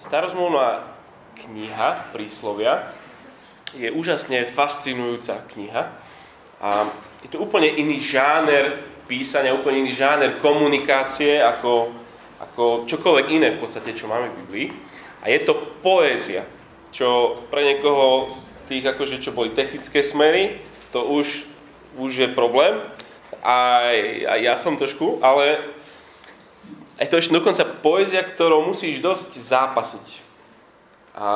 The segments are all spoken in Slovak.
starozmluvná kniha príslovia je úžasne fascinujúca kniha a je to úplne iný žáner písania, úplne iný žáner komunikácie ako, ako čokoľvek iné v podstate, čo máme v Biblii. A je to poézia, čo pre niekoho tých, akože, čo boli technické smery, to už, už je problém. A, a ja som trošku, ale aj to ešte dokonca poézia, ktorou musíš dosť zápasiť. A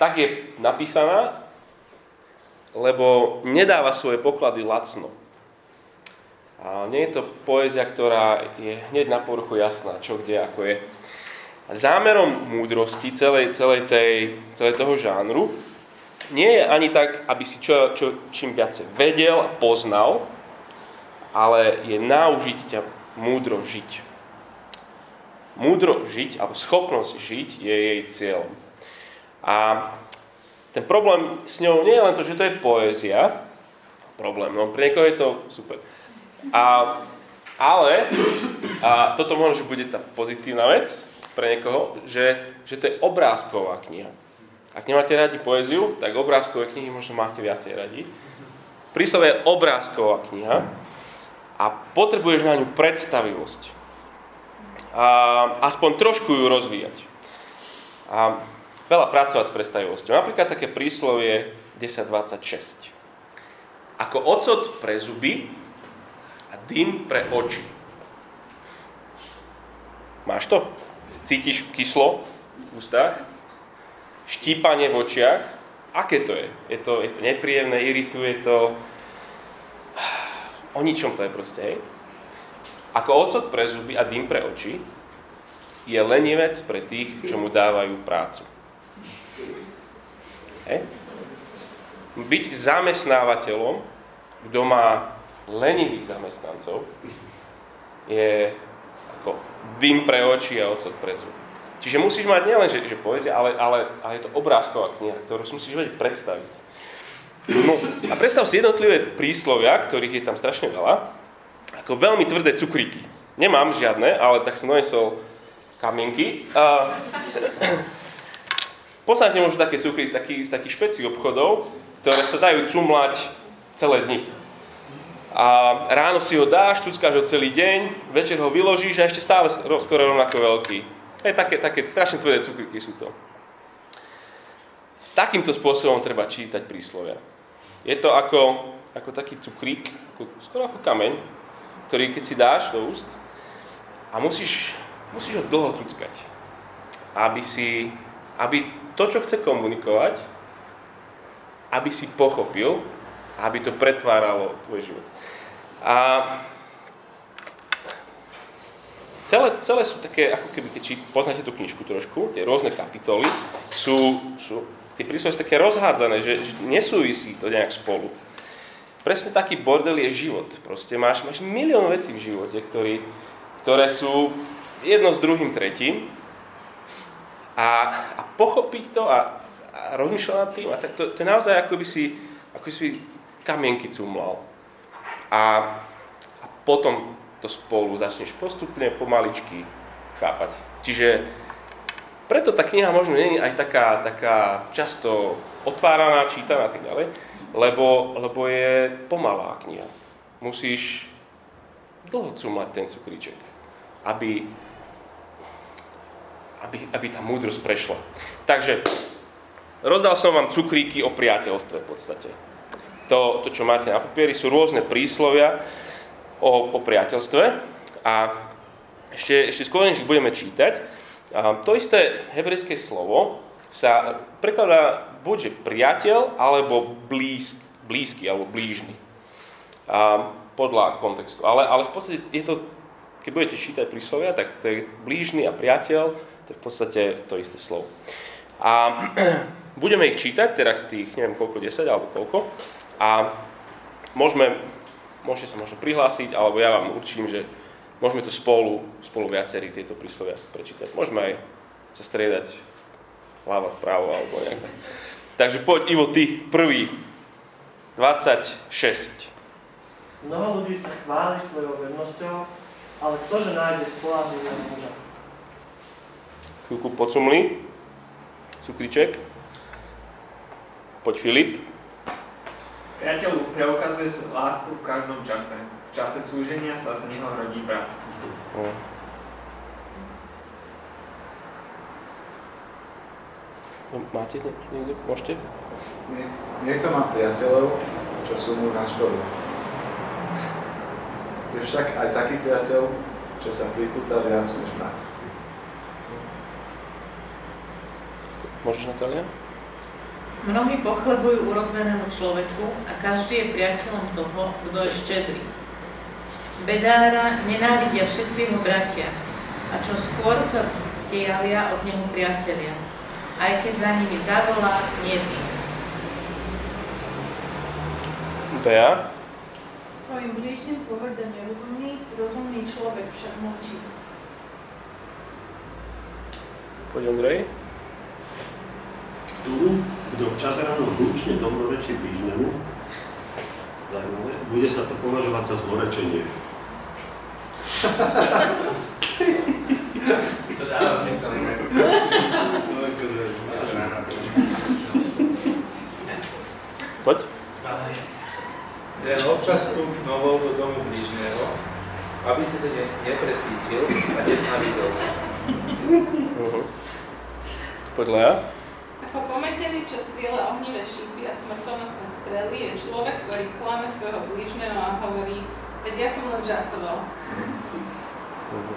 tak je napísaná, lebo nedáva svoje poklady lacno. A nie je to poézia, ktorá je hneď na poruchu jasná, čo kde, ako je. Zámerom múdrosti celej, celej, tej, celej toho žánru nie je ani tak, aby si čo, čo, čím viacej vedel a poznal, ale je naužiť ťa múdro žiť múdro žiť, alebo schopnosť žiť je jej cieľom. A ten problém s ňou nie je len to, že to je poézia, problém, no pre niekoho je to super. A, ale, a toto možno, že bude tá pozitívna vec pre niekoho, že, že to je obrázková kniha. Ak nemáte radi poéziu, tak obrázkové knihy možno máte viacej radi. Príslove je obrázková kniha a potrebuješ na ňu predstavivosť aspoň trošku ju rozvíjať. A veľa pracovať s predstavivosťou. Napríklad také príslovie 1026. Ako ocot pre zuby a dym pre oči. Máš to? Cítiš kyslo v ústach? Štípanie v očiach? Aké to je? Je to, je to nepríjemné, irituje to? O ničom to je proste, hej? Ako ocot pre zuby a dým pre oči je lenivec pre tých, čo mu dávajú prácu. He? Byť zamestnávateľom, kto má lenivých zamestnancov, je ako dym pre oči a ocot pre zuby. Čiže musíš mať nielen, že, že poézia, ale, ale, ale je to obrázková kniha, ktorú si musíš vedieť predstaviť. No, a predstav si jednotlivé príslovia, ktorých je tam strašne veľa, ako veľmi tvrdé cukríky. Nemám žiadne, ale tak som donesol kamienky. A... Poznáte možno také cukry taký, z takých špeci obchodov, ktoré sa dajú cumlať celé dni. A ráno si ho dáš, tuckáš ho celý deň, večer ho vyložíš a ešte stále skoro rovnako veľký. Je také, také strašne tvrdé cukriky sú to. Takýmto spôsobom treba čítať príslovia. Je to ako, ako taký cukrík, ako, skoro ako kameň, ktorý keď si dáš do úst a musíš, musíš ho dlho tuckať, aby si, aby to, čo chce komunikovať, aby si pochopil, aby to pretváralo tvoj život. A celé, celé sú také, ako keby, keď či, poznáte tú knižku trošku, tie rôzne kapitoly, sú, sú tie príslovy sú také rozhádzané, že, že nesúvisí to nejak spolu. Presne taký bordel je život. Proste máš, máš milión vecí v živote, ktorý, ktoré sú jedno s druhým tretím a, a pochopiť to a, a rozmýšľať nad tým, a tak to, to je naozaj ako by si, ako si kamienky cumlal. A, a potom to spolu začneš postupne, pomaličky chápať. Čiže preto tá kniha možno nie je aj taká, taká často otváraná, čítaná a tak ďalej, lebo, lebo je pomalá kniha. Musíš dlho cumať ten cukríček, aby, aby, aby tá múdrosť prešla. Takže rozdal som vám cukríky o priateľstve v podstate. To, to čo máte na papieri, sú rôzne príslovia o, o priateľstve a ešte, ešte skôr, než ich budeme čítať, to isté hebrejské slovo sa prekladá buď že priateľ, alebo blíz, blízky, alebo blížny. A podľa kontextu. Ale, ale v podstate je to, keď budete čítať príslovia, tak to je blížny a priateľ, to je v podstate to isté slovo. A budeme ich čítať, teraz tých, neviem koľko, 10 alebo koľko. A môžeme, môžete sa možno prihlásiť, alebo ja vám určím, že môžeme to spolu, spolu viacerí tieto príslovia prečítať. Môžeme aj sa striedať hlava vpravo alebo nejak tak. Takže poď Ivo, ty prvý. 26. Mnoho ľudí sa chváli svojou vernosťou, ale ktože nájde spolahlivého muža? Chvíľku pocumli. cukriček. Poď Filip. Priateľ preukazuje lásku v každom čase. V čase súženia sa z neho rodí brat. No. Máte nie- niekto? Môžete? Nie- Niekto má priateľov, čo sú mu na škodu. Je však aj taký priateľ, čo sa pripúta viac než brat. Môžeš, Natália? Mnohí pochlebujú urodzenému človeku a každý je priateľom toho, kto je štedrý. Bedára nenávidia všetci jeho bratia a čo skôr sa vzdialia od neho priatelia, aj keď za nimi zavolá niedy. Bea. Svojim blížnym pohrda nerozumný, rozumný človek však mlčí. Poď Ondrej. Tú, kto včas ráno hlučne dobrorečí blížnemu, bude sa to považovať za zlorečenie. To dáva zmysel, inak. Poď. Len občas vstup novou do domu blížneho, aby si sa ne, nepresítil a neznavidel sa. Uh-huh. Poď Lea. Ako pometený, čo strieľa ohnivé šípy a smrtonosné strely, je človek, ktorý klame svojho blížneho a hovorí, veď ja som len žartoval. Uh-huh.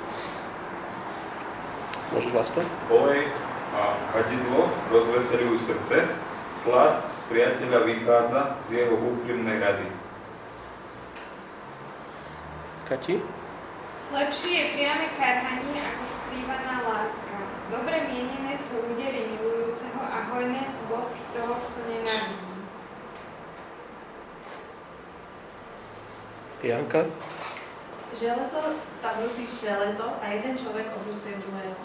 Môžeš, Láska? Olej a kadidlo rozveselujú srdce, slasť z priateľa vychádza z jeho úprimnej rady. Kati? Lepšie je priame karhanie ako skrývaná láska. Dobre mienené sú údery milujúceho a hojné sú bosky toho, kto nenávidí. Janka? Železo sa brúsi železo a jeden človek obrusuje druhého.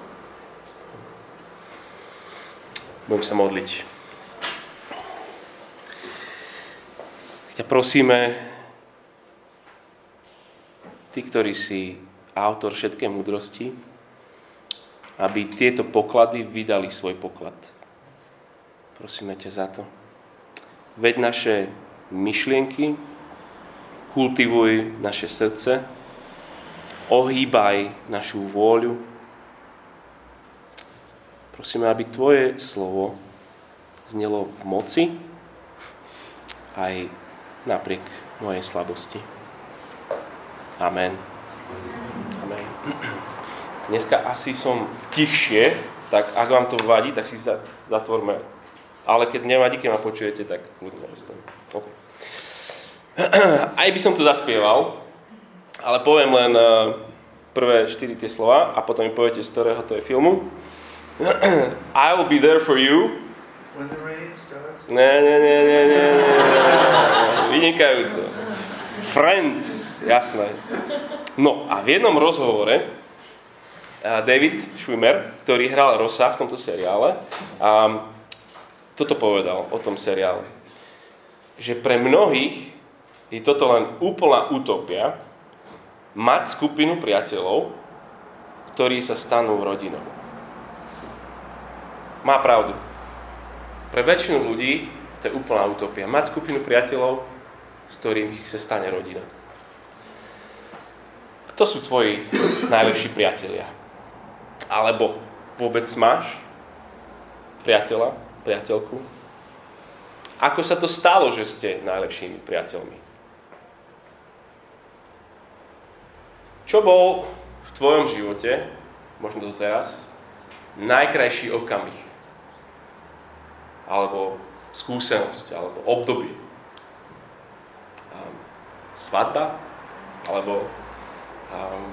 Budem sa modliť. Ťa prosíme, Ty, ktorý si autor všetkej múdrosti, aby tieto poklady vydali svoj poklad. Prosíme ťa za to. Veď naše myšlienky, kultivuj naše srdce, ohýbaj našu vôľu. Prosíme, aby Tvoje slovo znelo v moci aj napriek mojej slabosti. Amen. Amen. Dneska asi som tichšie, tak ak vám to vadí, tak si za, zatvorme. Ale keď nevadí, keď ma počujete, tak budeme rozhodnúť. Okay. Aj by som to zaspieval, ale poviem len uh, prvé štyri tie slova a potom mi poviete, z ktorého to je filmu. I will be there for you. When the rain starts. Ne, ne, ne, ne, ne, ne, ne. Friends, jasné. No a v jednom rozhovore David Schwimmer, ktorý hral Rosa v tomto seriále, a toto povedal o tom seriále. Že pre mnohých je toto len úplná utopia mať skupinu priateľov, ktorí sa stanú rodinou. Má pravdu. Pre väčšinu ľudí to je úplná utopia. Mať skupinu priateľov, s ktorými sa stane rodina. Kto sú tvoji najlepší priatelia? Alebo vôbec máš priateľa, priateľku? Ako sa to stalo, že ste najlepšími priateľmi? Čo bol v tvojom živote, možno doteraz, najkrajší okamih? Alebo skúsenosť, alebo obdobie? Svadba? Alebo um,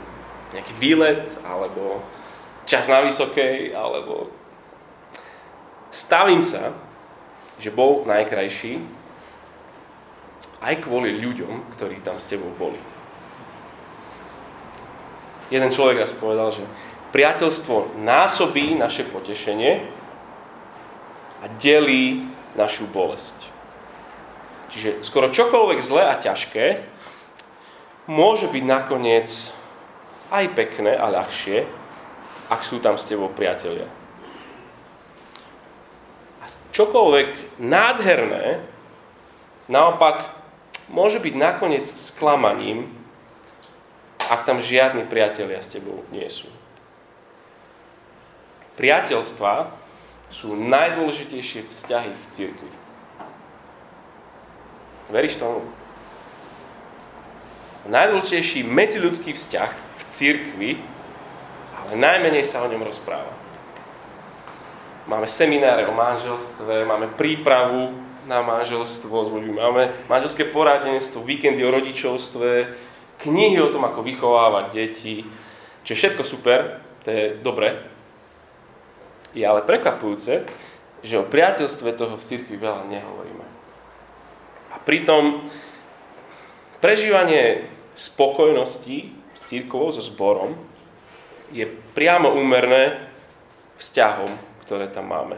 nejaký výlet? Alebo čas na vysokej? Alebo... Stavím sa, že bol najkrajší aj kvôli ľuďom, ktorí tam s tebou boli. Jeden človek raz povedal, že priateľstvo násobí naše potešenie a delí našu bolesť. Čiže skoro čokoľvek zlé a ťažké môže byť nakoniec aj pekné a ľahšie, ak sú tam s tebou priatelia. čokoľvek nádherné, naopak môže byť nakoniec sklamaním, ak tam žiadni priatelia s tebou nie sú. Priateľstva sú najdôležitejšie vzťahy v cirkvi. Veríš tomu? Najdôležitejší medziľudský vzťah v cirkvi, ale najmenej sa o ňom rozpráva. Máme semináre o manželstve, máme prípravu na manželstvo máme manželské poradenstvo, víkendy o rodičovstve, knihy o tom, ako vychovávať deti, čo je všetko super, to je dobre. Je ale prekvapujúce, že o priateľstve toho v cirkvi veľa nehovoríme. Pritom prežívanie spokojnosti s církovou, so zborom, je priamo úmerné vzťahom, ktoré tam máme.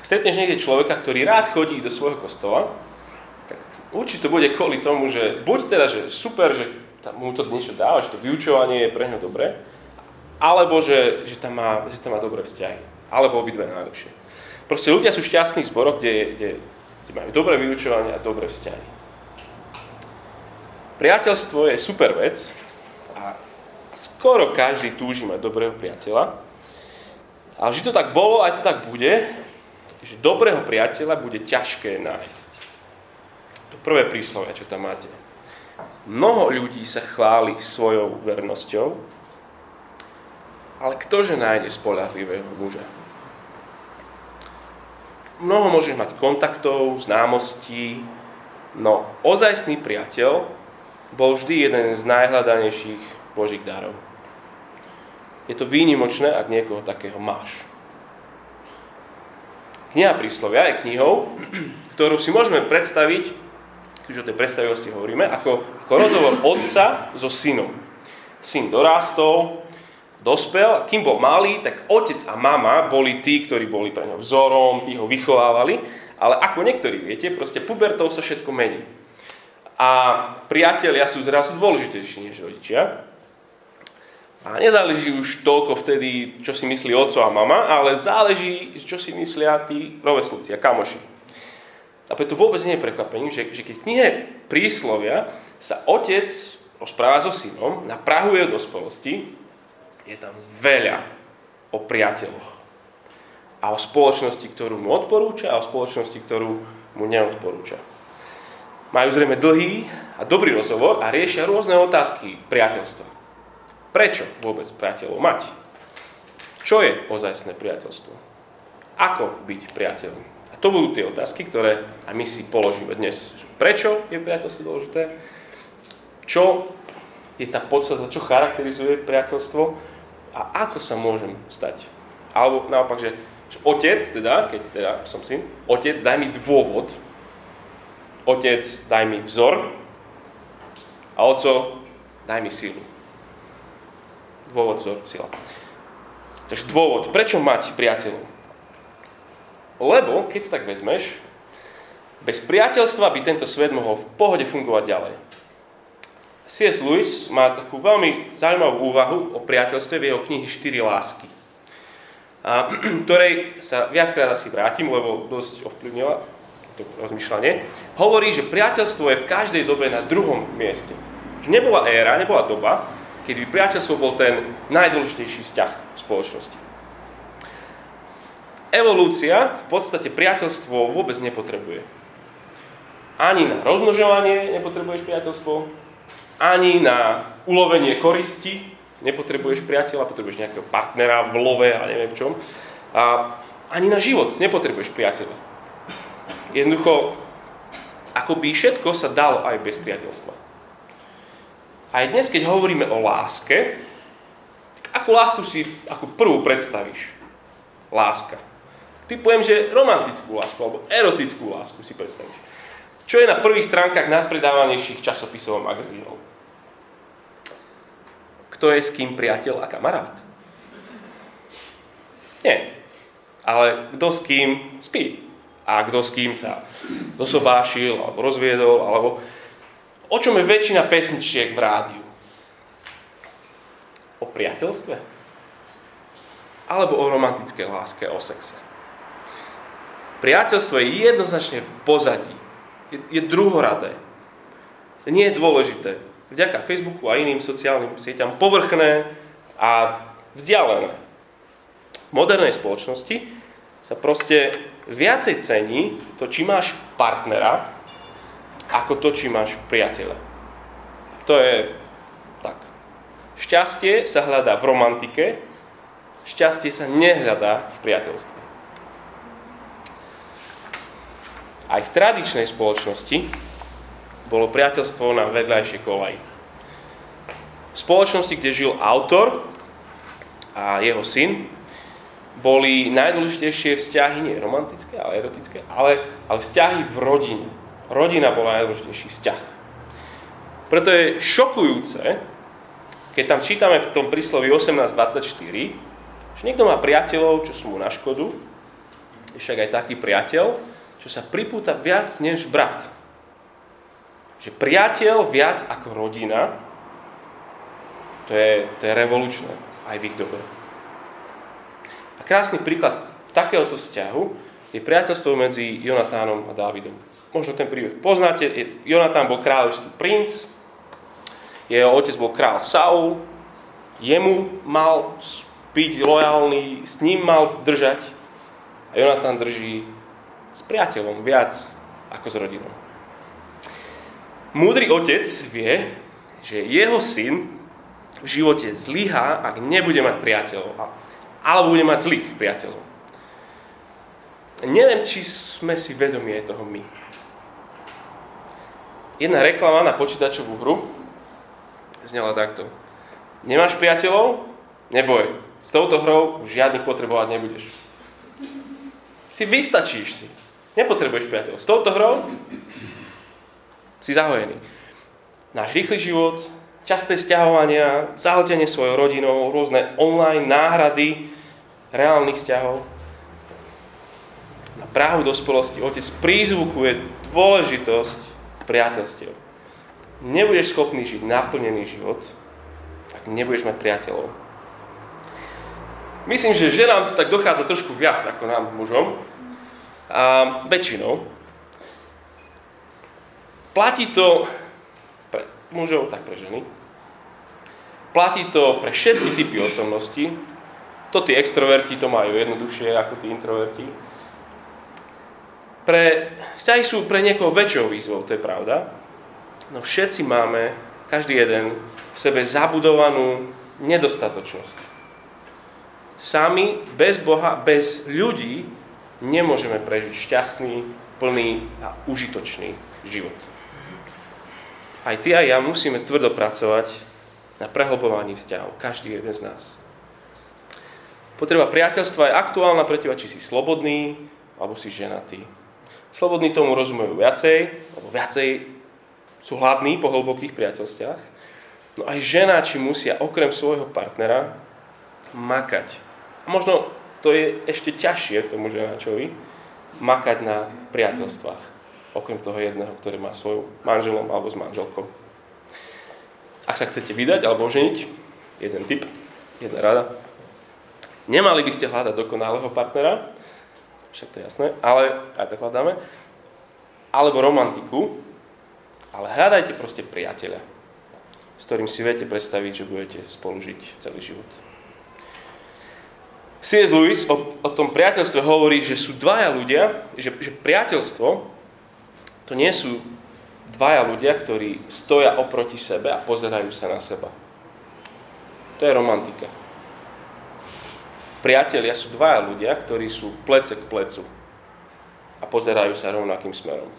Ak stretneš niekde človeka, ktorý rád chodí do svojho kostola, tak určite to bude kvôli tomu, že buď teda, že super, že tam mu to niečo dáva, že to vyučovanie je pre ňo dobré, alebo že, že, tam má, že tam má dobré vzťahy. Alebo obidve najlepšie. Proste ľudia sú šťastní v zboroch, kde, kde, kde majú dobré vyučovanie a dobré vzťahy. Priateľstvo je super vec a skoro každý túži mať dobrého priateľa. Ale že to tak bolo, aj to tak bude, že dobrého priateľa bude ťažké nájsť. To prvé príslovie, čo tam máte. Mnoho ľudí sa chváli svojou vernosťou, ale ktože nájde spolahlivého muža? Mnoho môžeš mať kontaktov, známostí, no ozajstný priateľ bol vždy jeden z najhľadanejších Božích darov. Je to výnimočné, ak niekoho takého máš. Kniha príslovia je knihou, ktorú si môžeme predstaviť, keď o tej predstavivosti hovoríme, ako, ako rozhovor otca so synom. Syn dorástol, dospel, kým bol malý, tak otec a mama boli tí, ktorí boli pre ňo vzorom, tí ho vychovávali, ale ako niektorí viete, proste pubertou sa všetko mení a priatelia sú zrazu dôležitejší než rodičia. A nezáleží už toľko vtedy, čo si myslí oco a mama, ale záleží, čo si myslia tí rovesníci a kamoši. A preto vôbec nie je prekvapením, že, že keď v knihe príslovia sa otec rozpráva so synom na Prahu jeho dospelosti, je tam veľa o priateľoch. A o spoločnosti, ktorú mu odporúča a o spoločnosti, ktorú mu neodporúča. Majú zrejme dlhý a dobrý rozhovor a riešia rôzne otázky priateľstva. Prečo vôbec priateľov mať? Čo je ozajstné priateľstvo? Ako byť priateľom? A to budú tie otázky, ktoré aj my si položíme dnes. Prečo je priateľstvo dôležité? Čo je tá podstata, čo charakterizuje priateľstvo a ako sa môžem stať? Alebo naopak, že, že otec, teda, keď teda som syn, otec, daj mi dôvod, Otec, daj mi vzor a Oco, daj mi silu. Dôvod, vzor, sila. Takže dôvod, prečo mať priateľov? Lebo, keď si tak vezmeš, bez priateľstva by tento svet mohol v pohode fungovať ďalej. C.S. Lewis má takú veľmi zaujímavú úvahu o priateľstve v jeho knihy 4 lásky, a, ktorej sa viackrát asi vrátim, lebo dosť ovplyvnila to rozmýšľanie, hovorí, že priateľstvo je v každej dobe na druhom mieste. Že nebola éra, nebola doba, kedy by priateľstvo bol ten najdôležitejší vzťah v spoločnosti. Evolúcia v podstate priateľstvo vôbec nepotrebuje. Ani na rozmnožovanie nepotrebuješ priateľstvo, ani na ulovenie koristi nepotrebuješ priateľa, potrebuješ nejakého partnera v love a neviem čom. A ani na život nepotrebuješ priateľa. Jednoducho, ako by všetko sa dalo aj bez priateľstva. Aj dnes, keď hovoríme o láske, tak akú lásku si ako prvú predstavíš? Láska. Ty poviem, že romantickú lásku, alebo erotickú lásku si predstavíš. Čo je na prvých stránkach nadpredávanejších časopisov a magazínov? Kto je s kým priateľ a kamarát? Nie. Ale kto s kým spí? a kto s kým sa zosobášil alebo rozviedol, alebo o čom je väčšina pesničiek v rádiu? O priateľstve? Alebo o romantickej láske, o sexe? Priateľstvo je jednoznačne v pozadí. Je, je druhoradé. Nie je dôležité. Vďaka Facebooku a iným sociálnym sieťam povrchné a vzdialené. V modernej spoločnosti sa proste viacej cení to, či máš partnera, ako to, či máš priateľa. To je tak. Šťastie sa hľadá v romantike, šťastie sa nehľadá v priateľstve. Aj v tradičnej spoločnosti bolo priateľstvo na vedľajšej kolaji. V spoločnosti, kde žil autor a jeho syn, boli najdôležitejšie vzťahy, nie romantické, ale erotické, ale, ale vzťahy v rodine. Rodina bola najdôležitejší vzťah. Preto je šokujúce, keď tam čítame v tom príslovi 18.24, že niekto má priateľov, čo sú mu na škodu, však aj taký priateľ, čo sa pripúta viac než brat. Že priateľ viac ako rodina, to je, to je revolučné aj v ich dobe. A krásny príklad takéhoto vzťahu je priateľstvo medzi Jonatánom a Dávidom. Možno ten príbeh poznáte. Jonatán bol kráľovský princ, jeho otec bol král Saul, jemu mal byť lojálny, s ním mal držať a Jonatán drží s priateľom viac ako s rodinou. Múdry otec vie, že jeho syn v živote zlyhá, ak nebude mať priateľov, alebo bude mať zlých priateľov. Neviem, či sme si vedomi aj toho my. Jedna reklama na počítačovú hru znela takto. Nemáš priateľov? Neboj. S touto hrou už žiadnych potrebovať nebudeš. Si vystačíš si. Nepotrebuješ priateľov. S touto hrou si zahojený. Náš rýchly život, časté stiahovania, zahltenie svojou rodinou, rôzne online náhrady reálnych vzťahov. Na práhu dospelosti otec prízvukuje dôležitosť priateľstiev. Nebudeš schopný žiť naplnený život, ak nebudeš mať priateľov. Myslím, že ženám to tak dochádza trošku viac ako nám, mužom, a väčšinou. Platí to pre mužov, tak pre ženy. Platí to pre všetky typy osobností. To tí extroverti to majú jednoduchšie ako tí introverti. Pre, vzťahy sú pre niekoho väčšou výzvou, to je pravda. No všetci máme, každý jeden, v sebe zabudovanú nedostatočnosť. Sami, bez Boha, bez ľudí, nemôžeme prežiť šťastný, plný a užitočný život. Aj ty a ja musíme tvrdo pracovať na prehlbovaní vzťahov, každý jeden z nás. Potreba priateľstva je aktuálna pre teba, či si slobodný, alebo si ženatý. Slobodní tomu rozumejú viacej, alebo viacej sú hladní po hlbokých priateľstvách. No aj žena, či musia okrem svojho partnera makať. A možno to je ešte ťažšie tomu ženačovi makať na priateľstvách. Okrem toho jedného, ktoré má svojou manželom alebo s manželkou. Ak sa chcete vydať alebo oženiť, jeden tip, jedna rada. Nemali by ste hľadať dokonalého partnera, však to je jasné, ale aj tak hľadáme, alebo romantiku, ale hľadajte proste priateľa, s ktorým si viete predstaviť, že budete spolu žiť celý život. C.S. Lewis o, o tom priateľstve hovorí, že sú dvaja ľudia, že, že priateľstvo to nie sú dvaja ľudia, ktorí stoja oproti sebe a pozerajú sa na seba. To je romantika. Priatelia sú dvaja ľudia, ktorí sú plece k plecu a pozerajú sa rovnakým smerom.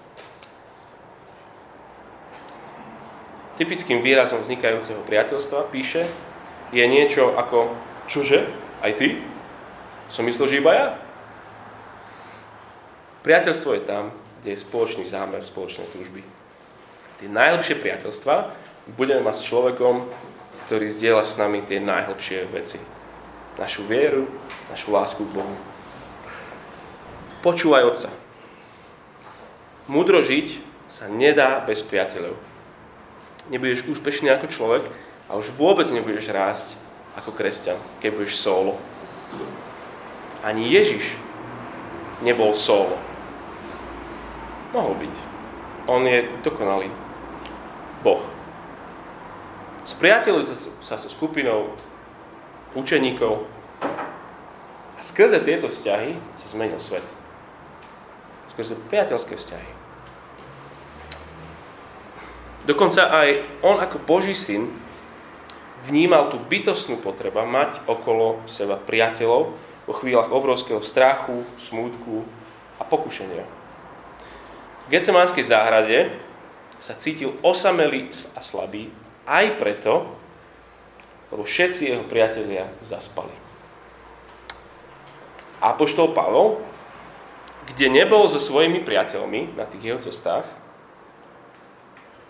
Typickým výrazom vznikajúceho priateľstva, píše, je niečo ako, čože, aj ty? Som myslel, že iba ja? Priateľstvo je tam, kde je spoločný zámer, spoločné túžby. Tie najlepšie priateľstva budeme mať s človekom, ktorý zdieľa s nami tie najhlbšie veci. Našu vieru, našu lásku k Bohu. Počúvaj Otca. Múdro žiť sa nedá bez priateľov. Nebudeš úspešný ako človek a už vôbec nebudeš rásť ako kresťan, keď budeš solo. Ani Ježiš nebol solo. Mohol byť. On je dokonalý. Boh. Spriateľil sa so skupinou učeníkov a skrze tieto vzťahy sa zmenil svet. Skrze priateľské vzťahy. Dokonca aj on ako Boží syn vnímal tú bytostnú potrebu mať okolo seba priateľov vo chvíľach obrovského strachu, smútku a pokušenia. V Getsemanskej záhrade sa cítil osamelý a slabý aj preto, lebo všetci jeho priatelia zaspali. Apoštol Pavol, kde nebol so svojimi priateľmi na tých jeho cestách,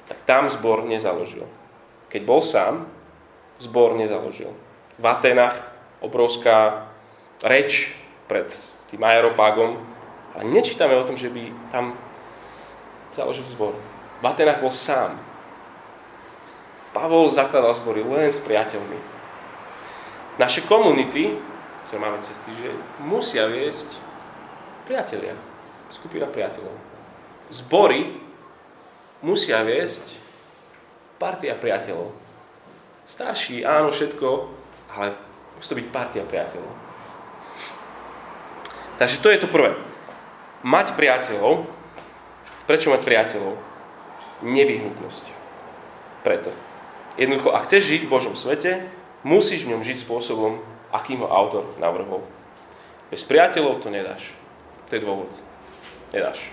tak tam zbor nezaložil. Keď bol sám, zbor nezaložil. V Atenách obrovská reč pred tým aeropágom a nečítame o tom, že by tam založil zbor. V Atenách bol sám. Pavol zakladal zbory len s priateľmi. Naše komunity, ktoré máme cesty, že musia viesť priatelia, skupina priateľov. Zbory musia viesť partia priateľov. Starší, áno, všetko, ale musí to byť partia priateľov. Takže to je to prvé. Mať priateľov. Prečo mať priateľov? Nevyhnutnosť. Preto. Jednoducho, ak chceš žiť v Božom svete, musíš v ňom žiť spôsobom, akým ho autor navrhol. Bez priateľov to nedáš. To je dôvod. Nedáš.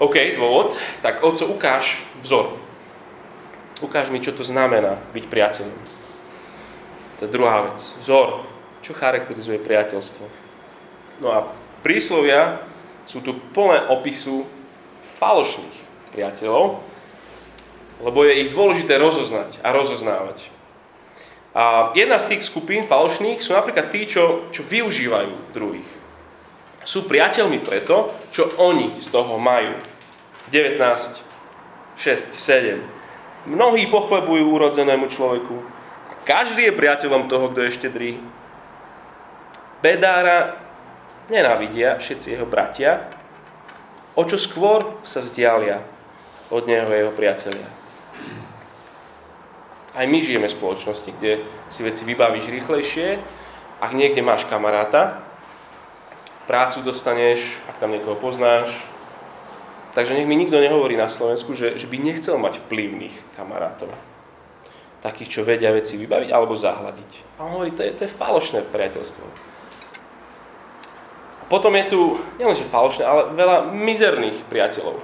OK, dôvod, tak oco, ukáž vzor. Ukáž mi, čo to znamená byť priateľom. To je druhá vec. Vzor. Čo charakterizuje priateľstvo? No a príslovia sú tu plné opisu falošných priateľov, lebo je ich dôležité rozoznať a rozoznávať. A jedna z tých skupín falošných sú napríklad tí, čo, čo využívajú druhých sú priateľmi preto, čo oni z toho majú. 19, 6, 7. Mnohí pochlebujú urodzenému človeku každý je priateľom toho, kto je štedrý. Bedára nenávidia všetci jeho bratia, o čo skôr sa vzdialia od neho jeho priateľia. Aj my žijeme v spoločnosti, kde si veci vybavíš rýchlejšie, ak niekde máš kamaráta, prácu dostaneš, ak tam niekoho poznáš. Takže nech mi nikto nehovorí na Slovensku, že, že by nechcel mať vplyvných kamarátov. Takých, čo vedia veci vybaviť alebo zahľadiť. A on hovorí, to je, to je falošné priateľstvo. Potom je tu, nielenže falošné, ale veľa mizerných priateľov.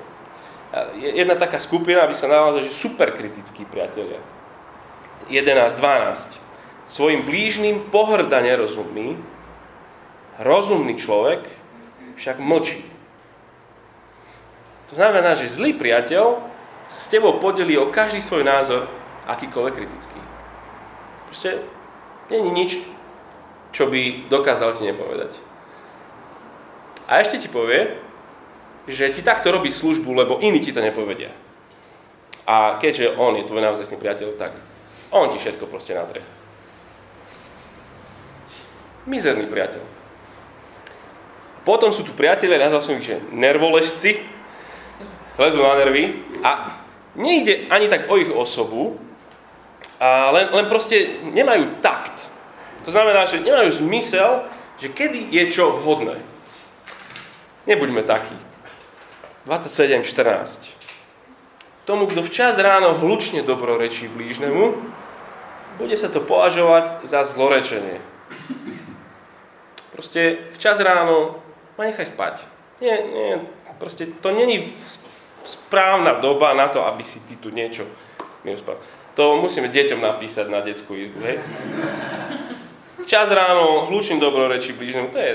Jedna taká skupina by sa navala, že superkritickí priatelia. 11, 12. Svojim blížnym pohrda nerozumí, Rozumný človek však mlčí. To znamená, že zlý priateľ s tebou podelí o každý svoj názor, akýkoľvek kritický. Proste není nič, čo by dokázal ti nepovedať. A ešte ti povie, že ti takto robí službu, lebo iní ti to nepovedia. A keďže on je tvoj naozajstný priateľ, tak on ti všetko proste natrie. Mizerný priateľ. Potom sú tu priatelia, nazval som ich, že nervolesci, lezú na nervy a nejde ani tak o ich osobu, a len, len proste nemajú takt. To znamená, že nemajú zmysel, že kedy je čo vhodné. Nebuďme takí. 27.14. Tomu, kto včas ráno hlučne dobrorečí blížnemu, bude sa to považovať za zlorečenie. Proste včas ráno ma nechaj spať. Nie, nie, proste to není správna doba na to, aby si ty tu niečo neuspal. To musíme deťom napísať na detskú izbu, hej? Včas ráno, hlučným dobrorečí blížnemu, to je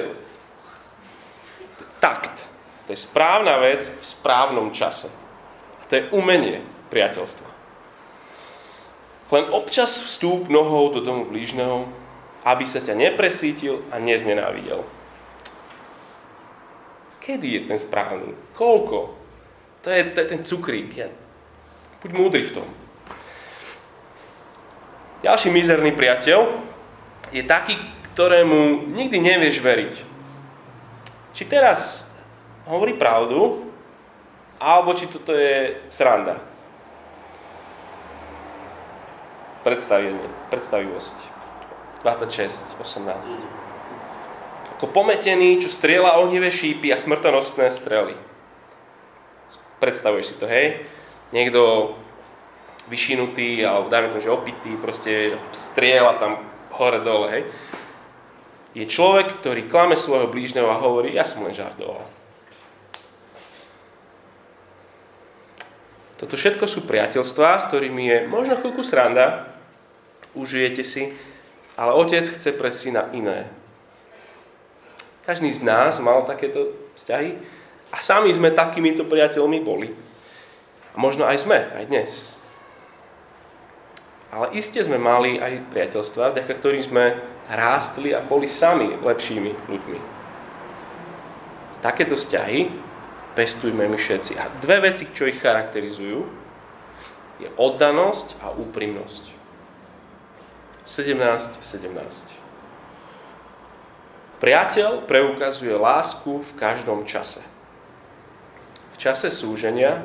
takt. To je správna vec v správnom čase. A to je umenie priateľstva. Len občas vstúp nohou do domu blížneho, aby sa ťa nepresítil a neznenávidel. Kedy je ten správny? Koľko? To je, to je ten cukrík. Ja. Buď múdry v tom. Ďalší mizerný priateľ je taký, ktorému nikdy nevieš veriť. Či teraz hovorí pravdu, alebo či toto je sranda. Predstavenie, predstavivosť. 26, 18. Ako pometený, čo strieľa ohnivé šípy a smrtonostné strely. Predstavuješ si to, hej? Niekto vyšinutý, alebo dajme tomu, že opitý, proste strieľa tam hore dole, hej? Je človek, ktorý klame svojho blížneho a hovorí, ja som len žartoval. Toto všetko sú priateľstvá, s ktorými je možno chvíľku sranda, užijete si, ale otec chce pre syna iné. Každý z nás mal takéto vzťahy a sami sme takýmito priateľmi boli. A možno aj sme, aj dnes. Ale iste sme mali aj priateľstva, vďaka ktorým sme rástli a boli sami lepšími ľuďmi. Takéto vzťahy pestujme my všetci. A dve veci, čo ich charakterizujú, je oddanosť a úprimnosť. 17, 17. Priateľ preukazuje lásku v každom čase. V čase súženia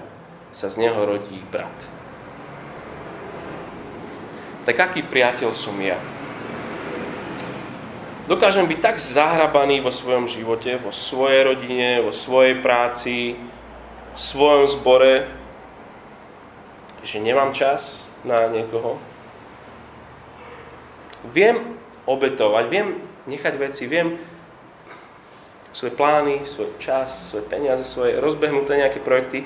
sa z neho rodí brat. Tak aký priateľ som ja? Dokážem byť tak zahrabaný vo svojom živote, vo svojej rodine, vo svojej práci, v svojom zbore, že nemám čas na niekoho. Viem obetovať, viem nechať veci, viem svoje plány, svoj čas, svoje peniaze, svoje rozbehnuté nejaké projekty,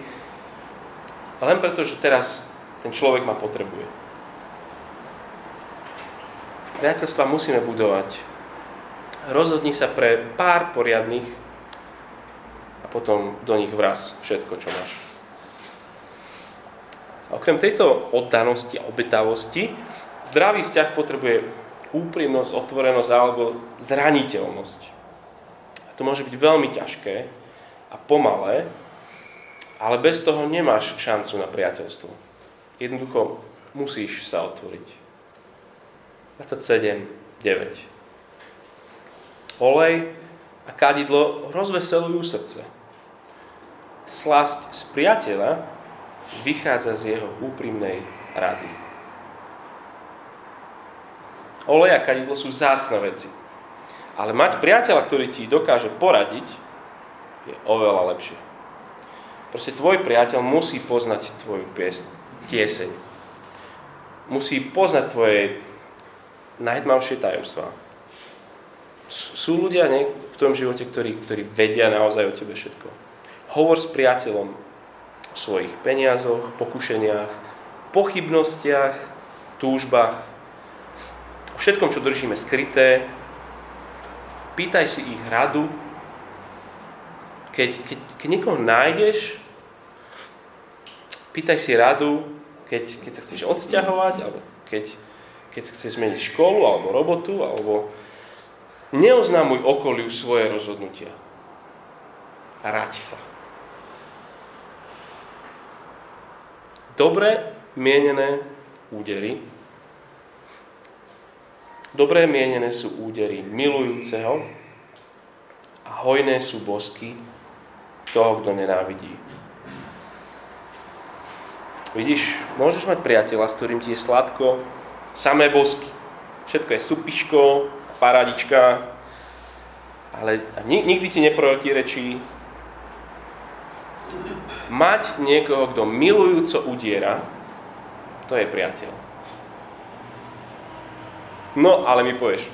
len preto, že teraz ten človek ma potrebuje. Priateľstva musíme budovať rozhodni sa pre pár poriadnych a potom do nich vraz všetko, čo máš. A okrem tejto oddanosti a obetavosti, zdravý vzťah potrebuje úprimnosť, otvorenosť alebo zraniteľnosť. A to môže byť veľmi ťažké a pomalé, ale bez toho nemáš šancu na priateľstvo. Jednoducho musíš sa otvoriť. 27, 9 olej a kadidlo rozveselujú srdce. Slasť z priateľa vychádza z jeho úprimnej rady. Olej a kadidlo sú zácne veci. Ale mať priateľa, ktorý ti dokáže poradiť, je oveľa lepšie. Proste tvoj priateľ musí poznať tvoju piesň, tieseň. Musí poznať tvoje najtmavšie tajomstvá sú ľudia nie, v tom živote, ktorí, ktorí vedia naozaj o tebe všetko. Hovor s priateľom o svojich peniazoch, pokušeniach, pochybnostiach, túžbách, o všetkom, čo držíme skryté. Pýtaj si ich radu. Keď, keď, keď niekoho nájdeš, pýtaj si radu, keď, keď sa chceš odsťahovať, alebo keď, keď chceš zmeniť školu, alebo robotu, alebo Neoznamuj okoliu svoje rozhodnutia. Rať sa. Dobre mienené údery. Dobré mienené sú údery milujúceho a hojné sú bosky toho, kto nenávidí. Vidíš, môžeš mať priateľa, s ktorým ti je sladko, samé bosky. Všetko je supiško, paradička, ale nikdy ti neprotirečí. Mať niekoho, kto milujúco udiera, to je priateľ. No, ale mi povieš,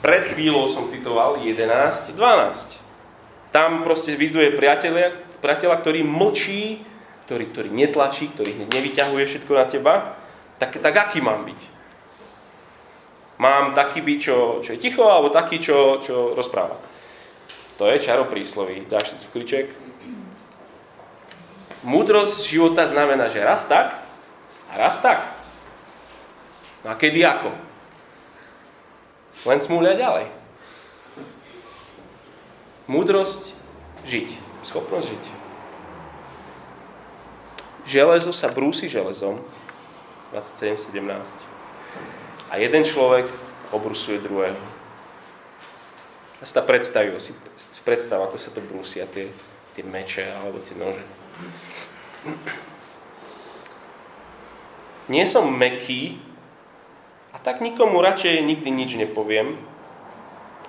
pred chvíľou som citoval 11, 12. Tam proste vyzduje priateľa, priateľa ktorý mlčí, ktorý, ktorý netlačí, ktorý nevyťahuje všetko na teba. Tak, tak aký mám byť? Mám taký byť, čo, čo je ticho, alebo taký, čo, čo rozpráva. To je čaro prísloví. Dáš si cukriček. Múdrosť života znamená, že raz tak a raz tak. No a kedy ako? Len smúľa ďalej. Múdrosť žiť. Schopnosť žiť. Železo sa brúsi železom. 27, 17 a jeden človek obrusuje druhého. A si tá predstav, si predstav, ako sa to brúsia tie tie meče alebo tie nože. Nie som meký a tak nikomu radšej nikdy nič nepoviem,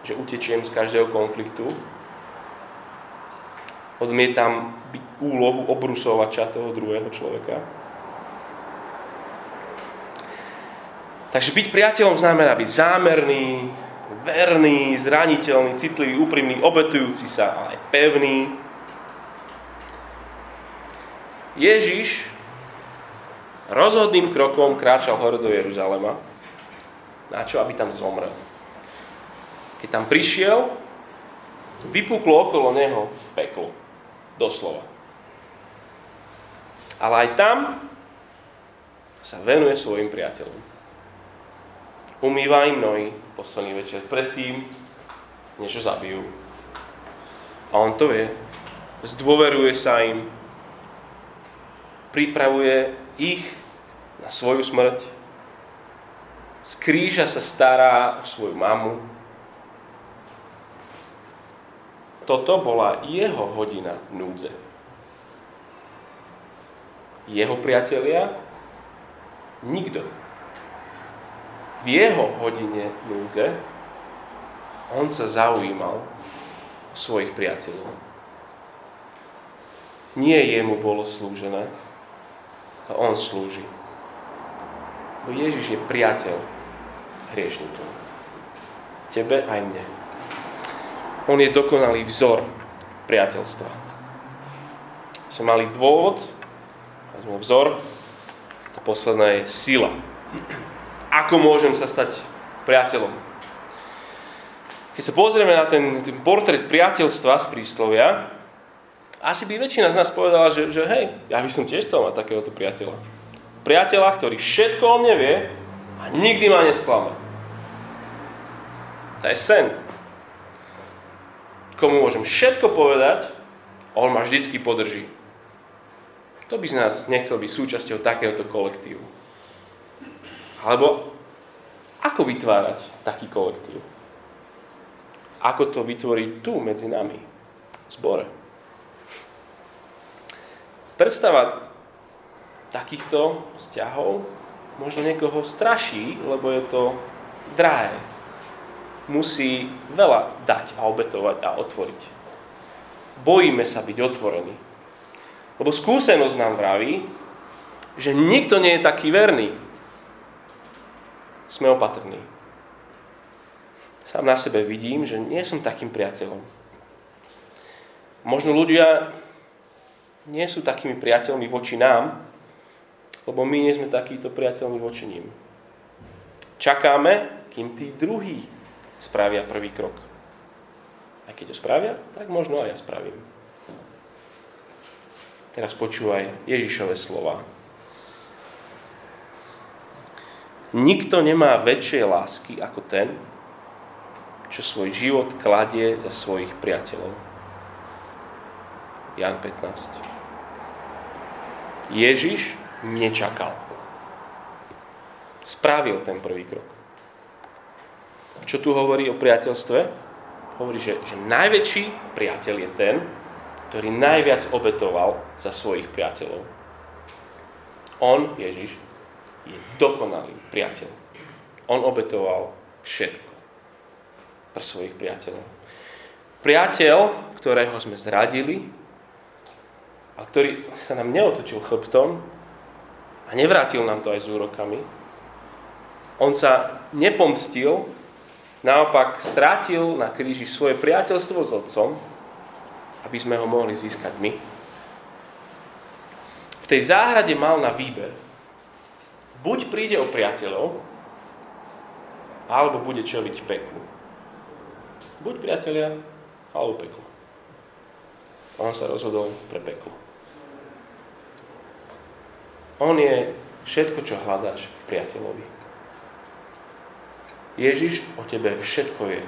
že utečiem z každého konfliktu. Odmietam byť úlohu obrusovača toho druhého človeka. Takže byť priateľom znamená byť zámerný, verný, zraniteľný, citlivý, úprimný, obetujúci sa, ale aj pevný. Ježiš rozhodným krokom kráčal hore do Jeruzalema. Na čo? Aby tam zomrel. Keď tam prišiel, vypuklo okolo neho peklo. Doslova. Ale aj tam sa venuje svojim priateľom. Umýva im nohy posledný večer predtým, než ho zabijú. A on to vie. Zdôveruje sa im. Pripravuje ich na svoju smrť. Z kríža sa stará o svoju mamu. Toto bola jeho hodina núdze. Jeho priatelia? Nikto. V jeho hodine núdze on sa zaujímal o svojich priateľov. Nie jemu bolo slúžené, to on slúži. Bo Ježiš je priateľ hriešnikov. Tebe aj mne. On je dokonalý vzor priateľstva. Sme mali dôvod, a sme vzor, to posledné je sila. Ako môžem sa stať priateľom? Keď sa pozrieme na ten, ten portrét priateľstva z príslovia, asi by väčšina z nás povedala, že, že hej, ja by som tiež chcel mať takéhoto priateľa. Priateľa, ktorý všetko o mne vie a nikdy ma nesklame. To je sen. Komu môžem všetko povedať on ma vždycky podrží. Kto by z nás nechcel byť súčasťou takéhoto kolektívu? Alebo ako vytvárať taký kolektív? Ako to vytvoriť tu medzi nami, v zbore? predstava takýchto vzťahov možno niekoho straší, lebo je to drahé. Musí veľa dať a obetovať a otvoriť. Bojíme sa byť otvorení. Lebo skúsenosť nám vraví, že nikto nie je taký verný. Sme opatrní. Sám na sebe vidím, že nie som takým priateľom. Možno ľudia nie sú takými priateľmi voči nám, lebo my nie sme takíto priateľmi voči ním. Čakáme, kým tí druhí spravia prvý krok. A keď ho spravia, tak možno aj ja spravím. Teraz počúvaj Ježišove slova. Nikto nemá väčšej lásky ako ten, čo svoj život kladie za svojich priateľov. Jan 15. Ježiš nečakal. Spravil ten prvý krok. Čo tu hovorí o priateľstve? Hovorí, že, že najväčší priateľ je ten, ktorý najviac obetoval za svojich priateľov. On, Ježiš, je dokonalý priateľ. On obetoval všetko pre svojich priateľov. Priateľ, ktorého sme zradili, a ktorý sa nám neotočil chrbtom a nevrátil nám to aj s úrokami. On sa nepomstil, naopak strátil na kríži svoje priateľstvo s otcom, aby sme ho mohli získať my. V tej záhrade mal na výber. Buď príde o priateľov, alebo bude čeliť peklu. Buď priateľia, alebo peklo. On sa rozhodol pre peklo. On je všetko, čo hľadáš v priateľovi. Ježiš o tebe všetko je.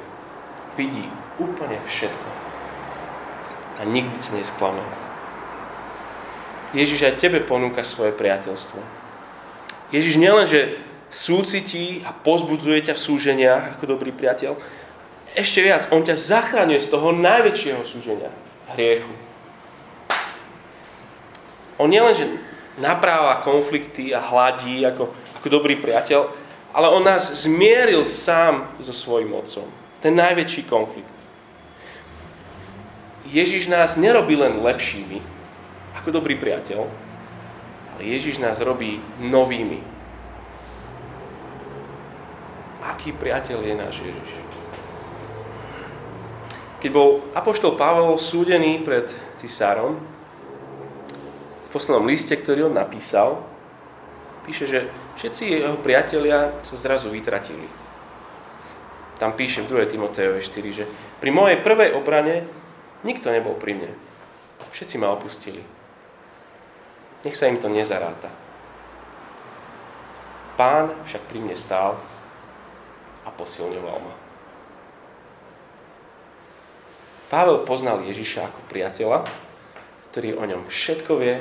Vidí úplne všetko. A nikdy ti nesklame. Ježiš aj tebe ponúka svoje priateľstvo. Ježiš nielenže súcití a pozbudzuje ťa v súženiach ako dobrý priateľ, ešte viac, on ťa zachraňuje z toho najväčšieho súženia, hriechu. On nielenže napráva konflikty a hladí ako, ako dobrý priateľ, ale on nás zmieril sám so svojím otcom. Ten najväčší konflikt. Ježiš nás nerobí len lepšími, ako dobrý priateľ, ale Ježiš nás robí novými. Aký priateľ je náš Ježiš? Keď bol apoštol Pavel súdený pred cisárom, v poslednom liste, ktorý on napísal, píše, že všetci jeho priatelia sa zrazu vytratili. Tam píše v 2. Timotejove 4, že pri mojej prvej obrane nikto nebol pri mne. Všetci ma opustili. Nech sa im to nezaráta. Pán však pri mne stál a posilňoval ma. Pavel poznal Ježiša ako priateľa, ktorý o ňom všetko vie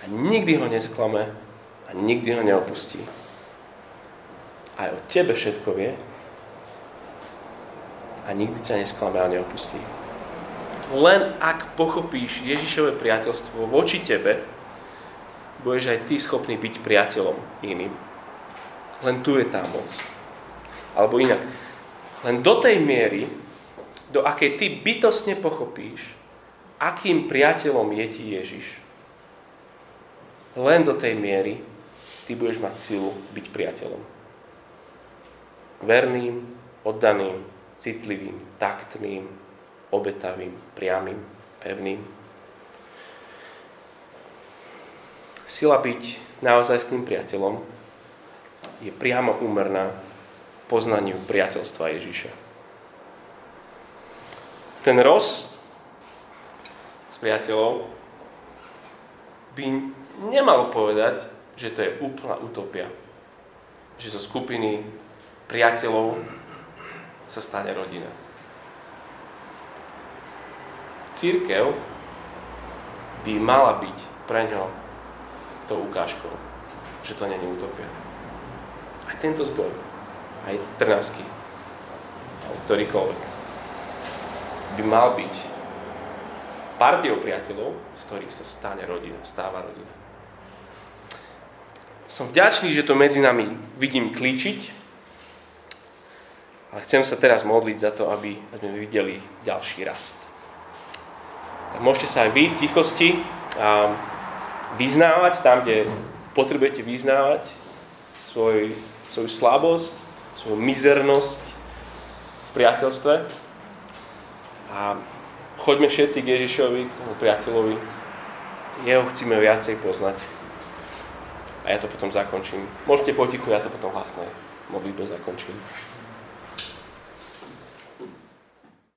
a nikdy ho nesklame a nikdy ho neopustí. Aj o tebe všetko vie a nikdy ťa nesklame a neopustí. Len ak pochopíš Ježišové priateľstvo voči tebe, budeš aj ty schopný byť priateľom iným. Len tu je tá moc. Alebo inak. Len do tej miery, do akej ty bytostne pochopíš, akým priateľom je ti Ježiš. Len do tej miery ty budeš mať silu byť priateľom. Verným, oddaným, citlivým, taktným, obetavým, priamým, pevným. Sila byť naozaj s tým priateľom je priamo úmerná poznaniu priateľstva Ježiša ten roz s priateľov by nemal povedať, že to je úplná utopia. Že zo skupiny priateľov sa stane rodina. Církev by mala byť pre ňo tou ukážkou, že to není utopia. Aj tento zbor, aj Trnavský, alebo ktorýkoľvek by mal byť partiou priateľov, z ktorých sa stane rodina, stáva rodina. Som vďačný, že to medzi nami vidím klíčiť, ale chcem sa teraz modliť za to, aby sme videli ďalší rast. Tak môžete sa aj vy v tichosti a vyznávať tam, kde potrebujete vyznávať svoj, svoju slabosť, svoju mizernosť v priateľstve. A choďme všetci k Ježišovi, k tomu priateľovi. Jeho chceme viacej poznať. A ja to potom zakončím. Môžete potichu, ja to potom hlasné modlitbe zakončím.